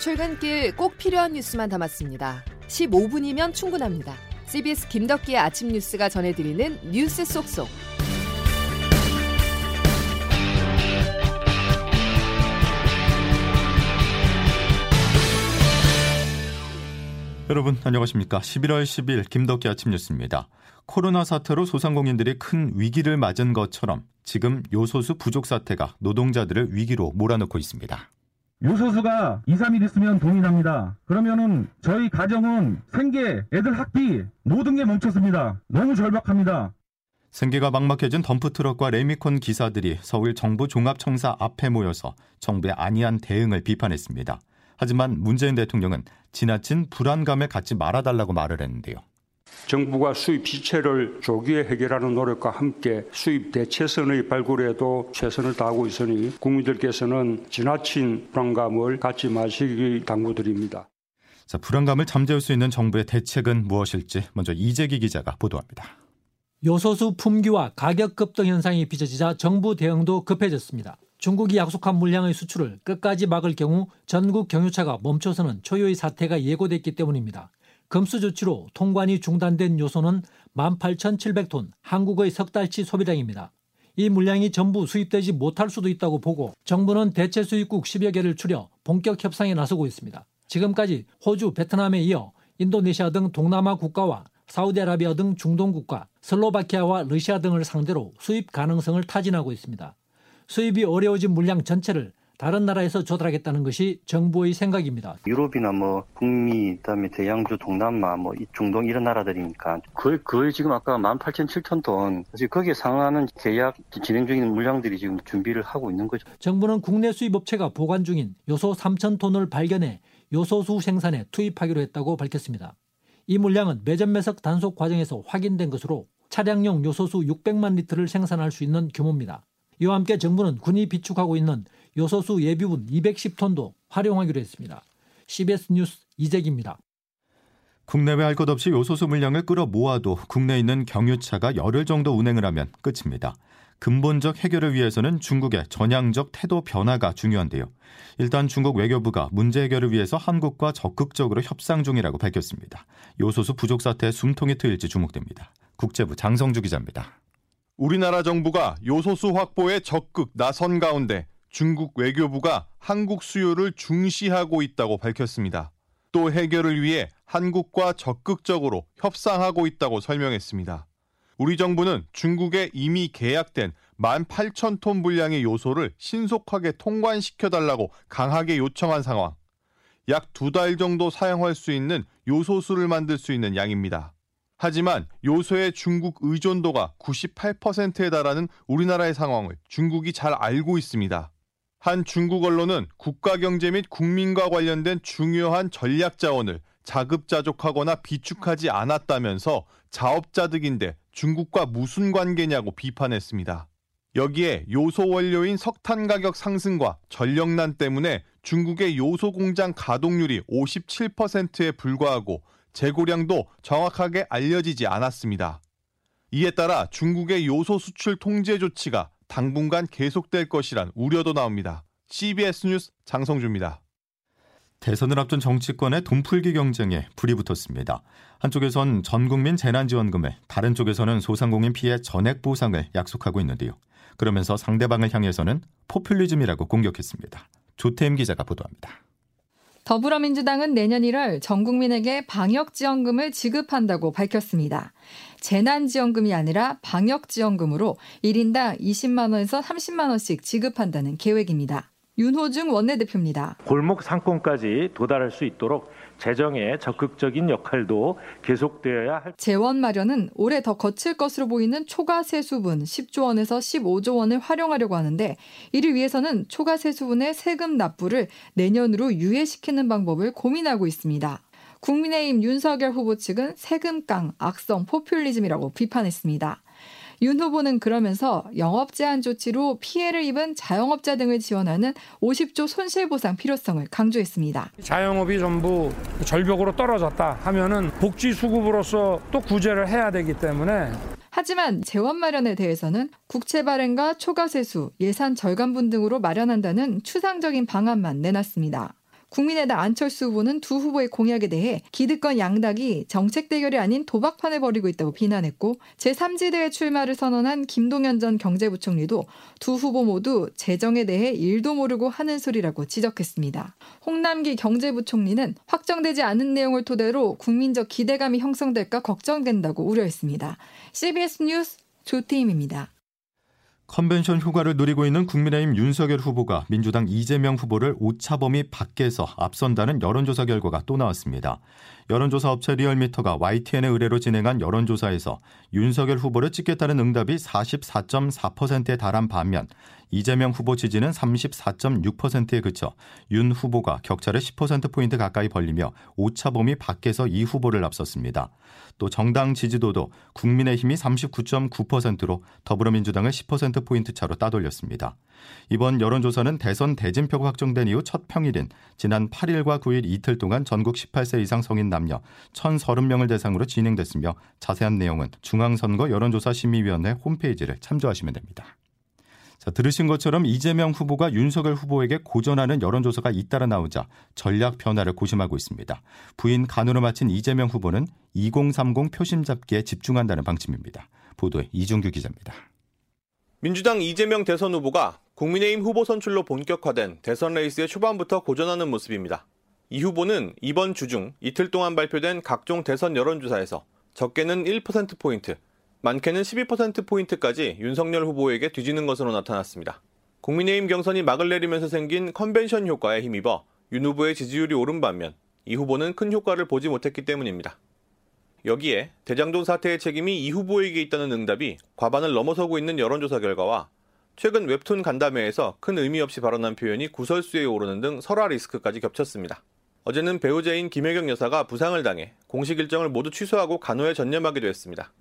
출근길 꼭 필요한 뉴스만 담았습니다. 15분이면 충분합니다. CBS 김덕기의 아침 뉴스가 전해드리는 뉴스 속속. 여러분 안녕하십니까? 11월 10일 김덕기 아침 뉴스입니다. 코로나 사태로 소상공인들이 큰 위기를 맞은 것처럼 지금 요소수 부족 사태가 노동자들을 위기로 몰아넣고 있습니다. 요소수가 2, 3일 있으면 돈이 납니다. 그러면은 저희 가정은 생계, 애들 학비 모든 게 멈췄습니다. 너무 절박합니다. 생계가 막막해진 덤프트럭과 레미콘 기사들이 서울 정부 종합청사 앞에 모여서 정부의 안이한 대응을 비판했습니다. 하지만 문재인 대통령은 지나친 불안감을 갖지 말아달라고 말을 했는데요. 정부가 수입 시체를 조기에 해결하는 노력과 함께 수입 대체선의 발굴에도 최선을 다하고 있으니 국민들께서는 지나친 불안감을 갖지 마시기 당부드립니다. 자, 불안감을 잠재울 수 있는 정부의 대책은 무엇일지 먼저 이재기 기자가 보도합니다. 요소수 품귀와 가격 급등 현상이 빚어지자 정부 대응도 급해졌습니다. 중국이 약속한 물량의 수출을 끝까지 막을 경우 전국 경유차가 멈춰서는 초유의 사태가 예고됐기 때문입니다. 금수 조치로 통관이 중단된 요소는 18,700톤, 한국의 석 달치 소비량입니다. 이 물량이 전부 수입되지 못할 수도 있다고 보고 정부는 대체 수입국 10여 개를 추려 본격 협상에 나서고 있습니다. 지금까지 호주, 베트남에 이어 인도네시아 등 동남아 국가와 사우디아라비아 등 중동 국가, 슬로바키아와 러시아 등을 상대로 수입 가능성을 타진하고 있습니다. 수입이 어려워진 물량 전체를 다른 나라에서 조달하겠다는 것이 정부의 생각입니다. 유럽이나 뭐 북미, 그다음에 대양주, 동남아, 뭐 중동 이런 나라들이니까 거의 거의 지금 아까 18,700톤 사실 거기에 상응하는 계약 진행 중인 물량들이 지금 준비를 하고 있는 거죠. 정부는 국내 수입 업체가 보관 중인 요소 3,000톤을 발견해 요소수 생산에 투입하기로 했다고 밝혔습니다. 이 물량은 매점 매석 단속 과정에서 확인된 것으로 차량용 요소수 600만 리터를 생산할 수 있는 규모입니다. 이와 함께 정부는 군이 비축하고 있는 요소수 예비분 210톤도 활용하기로 했습니다. CBS 뉴스 이재기입니다. 국내외 할 것 없이 요소수 물량을 끌어 모아도 국내에 있는 경유차가 열흘 정도 운행을 하면 끝입니다. 근본적 해결을 위해서는 중국의 전향적 태도 변화가 중요한데요. 일단 중국 외교부가 문제 해결을 위해서 한국과 적극적으로 협상 중이라고 밝혔습니다. 요소수 부족 사태에 숨통이 트일지 주목됩니다. 국제부 장성주 기자입니다. 우리나라 정부가 요소수 확보에 적극 나선 가운데 중국 외교부가 한국 수요를 중시하고 있다고 밝혔습니다. 또 해결을 위해 한국과 적극적으로 협상하고 있다고 설명했습니다. 우리 정부는 중국에 이미 계약된 18,000톤 분량의 요소를 신속하게 통관시켜달라고 강하게 요청한 상황. 약 두 달 정도 사용할 수 있는 요소수를 만들 수 있는 양입니다. 하지만 요소의 중국 의존도가 98%에 달하는 우리나라의 상황을 중국이 잘 알고 있습니다. 한 중국 언론은 국가 경제 및 국민과 관련된 중요한 전략 자원을 자급자족하거나 비축하지 않았다면서 자업자득인데 중국과 무슨 관계냐고 비판했습니다. 여기에 요소 원료인 석탄 가격 상승과 전력난 때문에 중국의 요소 공장 가동률이 57%에 불과하고 재고량도 정확하게 알려지지 않았습니다. 이에 따라 중국의 요소 수출 통제 조치가 당분간 계속될 것이란 우려도 나옵니다. CBS 뉴스 장성주입니다. 대선을 앞둔 정치권의 돈풀기 경쟁에 불이 붙었습니다. 한쪽에선 전국민 재난지원금을, 다른 쪽에서는 소상공인 피해 전액 보상을 약속하고 있는데요. 그러면서 상대방을 향해서는 포퓰리즘이라고 공격했습니다. 조태임 기자가 보도합니다. 더불어민주당은 내년 1월 전 국민에게 방역지원금을 지급한다고 밝혔습니다. 재난지원금이 아니라 방역지원금으로 1인당 20만 원에서 30만 원씩 지급한다는 계획입니다. 윤호중 원내대표입니다. 골목 상권까지 도달할 수 있도록 재정의 적극적인 역할도 계속되어야 할. 재원 마련은 올해 더 거칠 것으로 보이는 초과 세수분 10조 원에서 15조 원을 활용하려고 하는데 이를 위해서는 초과 세수분의 세금 납부를 내년으로 유예시키는 방법을 고민하고 있습니다. 국민의힘 윤석열 후보 측은 세금 깡, 악성 포퓰리즘이라고 비판했습니다. 윤 후보는 그러면서 영업 제한 조치로 피해를 입은 자영업자 등을 지원하는 50조 손실보상 필요성을 강조했습니다. 자영업이 전부 절벽으로 떨어졌다 하면은 복지 수급으로서 또 구제를 해야 되기 때문에 하지만 재원 마련에 대해서는 국채 발행과 초과 세수, 예산 절감분 등으로 마련한다는 추상적인 방안만 내놨습니다. 국민의당 안철수 후보는 두 후보의 공약에 대해 기득권 양당이 정책 대결이 아닌 도박판을 벌이고 있다고 비난했고 제3지대에 출마를 선언한 김동연 전 경제부총리도 두 후보 모두 재정에 대해 일도 모르고 하는 소리라고 지적했습니다. 홍남기 경제부총리는 확정되지 않은 내용을 토대로 국민적 기대감이 형성될까 걱정된다고 우려했습니다. CBS 뉴스 조태임입니다. 컨벤션 효과를 누리고 있는 국민의힘 윤석열 후보가 민주당 이재명 후보를 오차범위 밖에서 앞선다는 여론조사 결과가 또 나왔습니다. 여론조사 업체 리얼미터가 YTN의 의뢰로 진행한 여론조사에서 윤석열 후보를 찍겠다는 응답이 44.4%에 달한 반면 이재명 후보 지지는 34.6%에 그쳐 윤 후보가 격차를 10%포인트 가까이 벌리며 오차범위 밖에서 이 후보를 앞섰습니다. 또 정당 지지도도 국민의힘이 39.9%로 더불어민주당을 10%포인트 차로 따돌렸습니다. 이번 여론조사는 대선 대진표가 확정된 이후 첫 평일인 지난 8일과 9일 이틀 동안 전국 18세 이상 성인 남녀 1,030명을 대상으로 진행됐으며 자세한 내용은 중앙선거 여론조사 심의위원회 홈페이지를 참조하시면 됩니다. 자, 들으신 것처럼 이재명 후보가 윤석열 후보에게 고전하는 여론조사가 잇따라 나오자 전략 변화를 고심하고 있습니다. 부인 간호를 마친 이재명 후보는 2030 표심 잡기에 집중한다는 방침입니다. 보도에 이준규 기자입니다. 민주당 이재명 대선 후보가 국민의힘 후보 선출로 본격화된 대선 레이스의 초반부터 고전하는 모습입니다. 이 후보는 이번 주 중 이틀 동안 발표된 각종 대선 여론조사에서 적게는 1%포인트, 많게는 12%포인트까지 윤석열 후보에게 뒤지는 것으로 나타났습니다. 국민의힘 경선이 막을 내리면서 생긴 컨벤션 효과에 힘입어 윤 후보의 지지율이 오른 반면 이 후보는 큰 효과를 보지 못했기 때문입니다. 여기에 대장동 사태의 책임이 이 후보에게 있다는 응답이 과반을 넘어서고 있는 여론조사 결과와 최근 웹툰 간담회에서 큰 의미 없이 발언한 표현이 구설수에 오르는 등 설화 리스크까지 겹쳤습니다. 어제는 배우자인 김혜경 여사가 부상을 당해 공식 일정을 모두 취소하고 간호에 전념하기도 했습니다.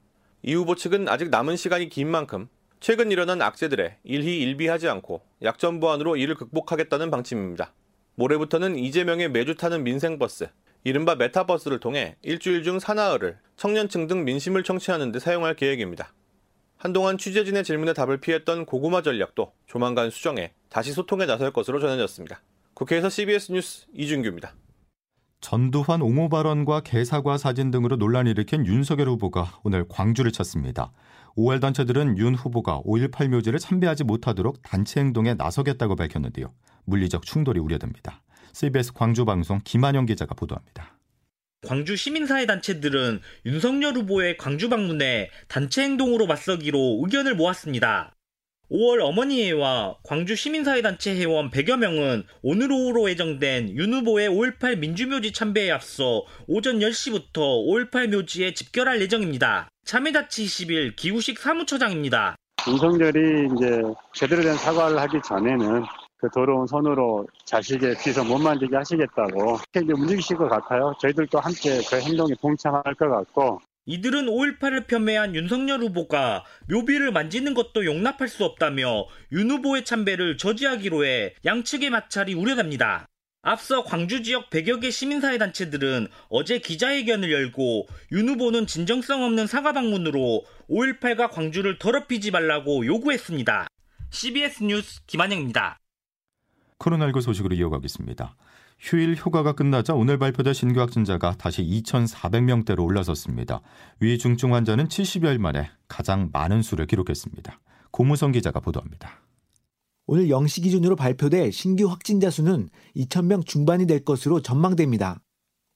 이 후보 측은 아직 남은 시간이 긴 만큼 최근 일어난 악재들에 일희일비하지 않고 약점 보완으로 이를 극복하겠다는 방침입니다. 모레부터는 이재명의 매주 타는 민생버스, 이른바 메타버스를 통해 일주일 중 사나흘을 청년층 등 민심을 청취하는 데 사용할 계획입니다. 한동안 취재진의 질문에 답을 피했던 고구마 전략도 조만간 수정해 다시 소통에 나설 것으로 전해졌습니다. 국회에서 CBS 뉴스 이준규입니다. 전두환 옹호 발언과 개사과 사진 등으로 논란을 일으킨 윤석열 후보가 오늘 광주를 쳤습니다. 5월 단체들은 윤 후보가 5.18 묘지를 참배하지 못하도록 단체 행동에 나서겠다고 밝혔는데요. 물리적 충돌이 우려됩니다. CBS 광주 방송 김한영 기자가 보도합니다. 광주 시민사회 단체들은 윤석열 후보의 광주 방문에 단체 행동으로 맞서기로 의견을 모았습니다. 5월 어머니회와 광주 시민사회단체 회원 100여 명은 오늘 오후로 예정된 윤 후보의 5.18 민주묘지 참배에 앞서 오전 10시부터 5.18 묘지에 집결할 예정입니다. 참여자치 20일 기우식 사무처장입니다. 윤석열이 이제 제대로 된 사과를 하기 전에는 그 더러운 손으로 자식의 비서 못 만들게 하시겠다고 이제 움직이실 것 같아요. 저희들도 함께 그 행동에 동참할 것 같고 이들은 5.18을 폄훼한 윤석열 후보가 묘비를 만지는 것도 용납할 수 없다며 윤 후보의 참배를 저지하기로 해 양측의 마찰이 우려됩니다. 앞서 광주 지역 100여 개 시민사회 단체들은 어제 기자회견을 열고 윤 후보는 진정성 없는 사과 방문으로 5.18과 광주를 더럽히지 말라고 요구했습니다. CBS 뉴스 김한영입니다. 코로나19 소식으로 이어가겠습니다. 휴일 휴가가 끝나자 오늘 발표된 신규 확진자가 다시 2,400명대로 올라섰습니다. 위중증 환자는 70여일 만에 가장 많은 수를 기록했습니다. 고무성 기자가 보도합니다. 오늘 0시 기준으로 발표돼 신규 확진자 수는 2,000명 중반이 될 것으로 전망됩니다.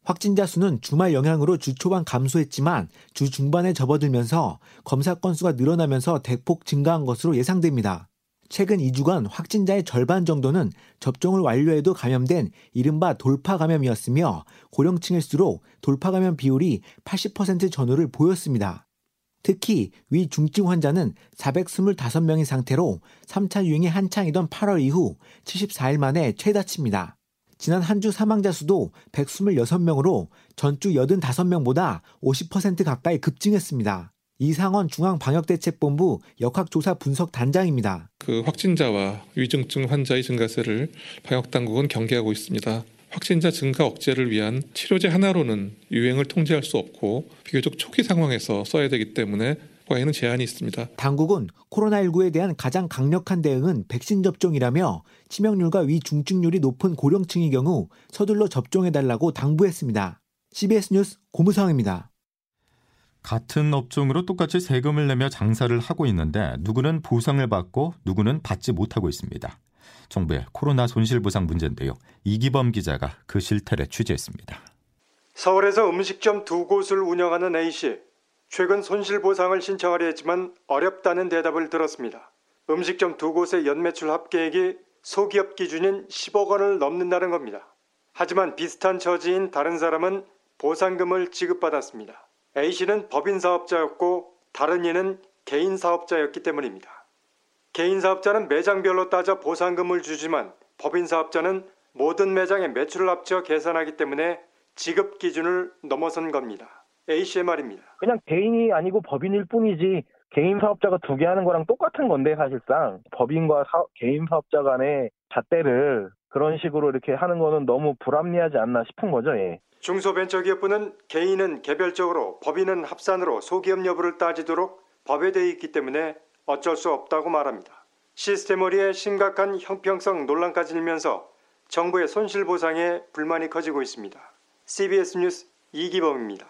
확진자 수는 주말 영향으로 주 초반 감소했지만 주 중반에 접어들면서 검사 건수가 늘어나면서 대폭 증가한 것으로 예상됩니다. 최근 2주간 확진자의 절반 정도는 접종을 완료해도 감염된 이른바 돌파 감염이었으며 고령층일수록 돌파 감염 비율이 80% 전후를 보였습니다. 특히 위 중증 환자는 425명인 상태로 3차 유행이 한창이던 8월 이후 74일 만에 최다치입니다. 지난 한 주 사망자 수도 126명으로 전주 85명보다 50% 가까이 급증했습니다. 이상원 중앙방역대책본부 역학조사 분석 단장입니다. 그 확진자와 위중증 환자의 증가세를 방역당국은 경계하고 있습니다. 확진자 증가 억제를 위한 치료제 하나로는 유행을 통제할 수 없고 비교적 초기 상황에서 써야 되기 때문에 와에는 제한이 있습니다. 당국은 코로나19에 대한 가장 강력한 대응은 백신 접종이라며 치명률과 위중증률이 높은 고령층의 경우 서둘러 접종해달라고 당부했습니다. CBS 뉴스 고무상입니다. 같은 업종으로 똑같이 세금을 내며 장사를 하고 있는데 누구는 보상을 받고 누구는 받지 못하고 있습니다. 정부의 코로나 손실보상 문제인데요. 이기범 기자가 그 실태를 취재했습니다. 서울에서 음식점 두 곳을 운영하는 A씨. 최근 손실보상을 신청하려 했지만 어렵다는 대답을 들었습니다. 음식점 두 곳의 연매출 합계액이 소기업 기준인 10억 원을 넘는다는 겁니다. 하지만 비슷한 처지인 다른 사람은 보상금을 지급받았습니다. A씨는 법인 사업자였고 다른 이는 개인 사업자였기 때문입니다. 개인 사업자는 매장별로 따져 보상금을 주지만 법인 사업자는 모든 매장의 매출을 합쳐 계산하기 때문에 지급 기준을 넘어선 겁니다. A씨의 말입니다. 그냥 개인이 아니고 법인일 뿐이지 개인 사업자가 두 개 하는 거랑 똑같은 건데 사실상 법인과 사, 개인 사업자 간의 잣대를 그런 식으로 이렇게 하는 거는 너무 불합리하지 않나 싶은 거죠. 예. 중소벤처기업부는 개인은 개별적으로 법인은 합산으로 소기업 여부를 따지도록 법에 되어 있기 때문에 어쩔 수 없다고 말합니다. 시스템머리에 심각한 형평성 논란까지 일면서 정부의 손실 보상에 불만이 커지고 있습니다. CBS 뉴스 이기범입니다.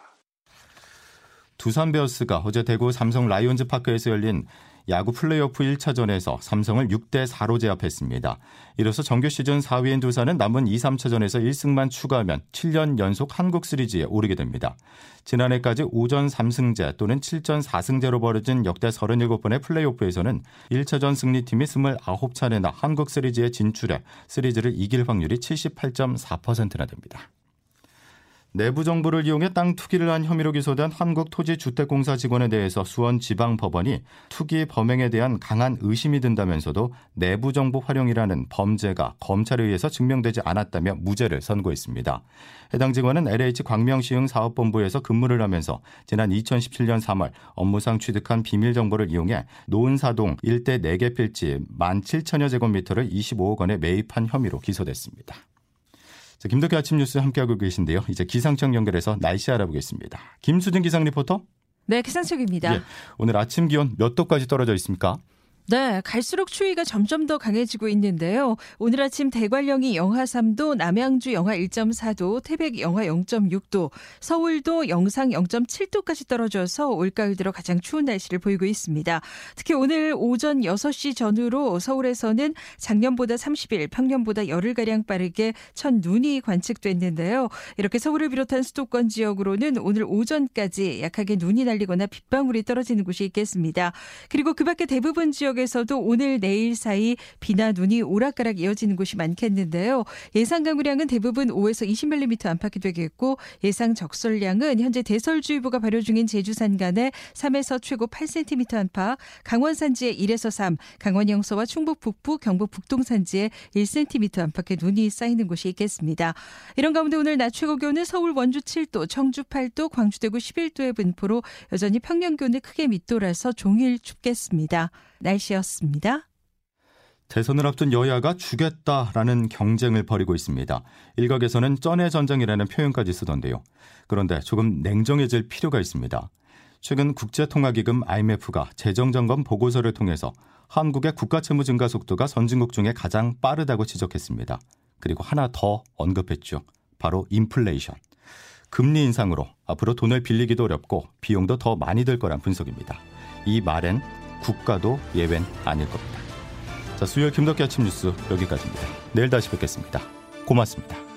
두산 베어스가 어제 대구 삼성 라이온즈 파크에서 열린 야구 플레이오프 1차전에서 삼성을 6대 4로 제압했습니다. 이로써 정규 시즌 4위인 두산은 남은 2, 3차전에서 1승만 추가하면 7년 연속 한국 시리즈에 오르게 됩니다. 지난해까지 5전 3승제 또는 7전 4승제로 벌어진 역대 37번의 플레이오프에서는 1차전 승리팀이 29차례나 한국 시리즈에 진출해 시리즈를 이길 확률이 78.4%나 됩니다. 내부 정보를 이용해 땅 투기를 한 혐의로 기소된 한국토지주택공사 직원에 대해서 수원지방법원이 투기 범행에 대한 강한 의심이 든다면서도 내부 정보 활용이라는 범죄가 검찰에 의해서 증명되지 않았다며 무죄를 선고했습니다. 해당 직원은 LH 광명시흥 사업본부에서 근무를 하면서 지난 2017년 3월 업무상 취득한 비밀 정보를 이용해 노은사동 일대 4개 필지 17,000여 제곱미터를 25억 원에 매입한 혐의로 기소됐습니다. 자, 김덕기 아침 뉴스 함께하고 계신데요. 이제 기상청 연결해서 날씨 알아보겠습니다. 김수진 기상 리포터. 네, 기상청입니다. 예, 오늘 아침 기온 몇 도까지 떨어져 있습니까? 네, 갈수록 추위가 점점 더 강해지고 있는데요. 오늘 아침 대관령이 영하 3도, 남양주 영하 1.4도, 태백 영하 0.6도, 서울도 영상 0.7도까지 떨어져서 올가을 들어 가장 추운 날씨를 보이고 있습니다. 특히 오늘 오전 6시 전후로 서울에서는 작년보다 30일, 평년보다 열흘가량 빠르게 첫 눈이 관측됐는데요. 이렇게 서울을 비롯한 수도권 지역으로는 오늘 오전까지 약하게 눈이 날리거나 빗방울이 떨어지는 곳이 있겠습니다. 그리고 그 밖에 대부분 지역 지역에서도 오늘 내일 사이 비나 눈이 오락가락 이어지는 곳이 많겠는데요. 예상 강우량은 대부분 5에서 20mm 안팎이 되겠고 예상 적설량은 현재 대설주의보가 발효 중인 제주 산 간에 3에서 최고 8cm 안팎, 강원 산지에 1에서 3, 강원 영서와 충북 북부, 경북 북동 산지에 1cm 안팎의 눈이 쌓이는 곳이 있겠습니다. 이런 가운데 오늘 낮 최고 기온은 서울 원주 7도, 청주 8도, 광주 대구 11도의 분포로 여전히 평년 기온을 크게 밑돌아서 종일 춥겠습니다. 날 씨였습니다. 대선을 앞둔 여야가 주겠다라는 경쟁을 벌이고 있습니다. 일각에서는 쩐의 전쟁이라는 표현까지 쓰던데요. 그런데 조금 냉정해질 필요가 있습니다. 최근 국제통화기금 IMF가 재정점검 보고서를 통해서 한국의 국가채무 증가 속도가 선진국 중에 가장 빠르다고 지적했습니다. 그리고 하나 더 언급했죠. 바로 인플레이션. 금리 인상으로 앞으로 돈을 빌리기도 어렵고 비용도 더 많이 들 거란 분석입니다. 이 말엔 국가도 예외는 아닐 겁니다. 자, 수요일 김덕기 아침 뉴스 여기까지입니다. 내일 다시 뵙겠습니다. 고맙습니다.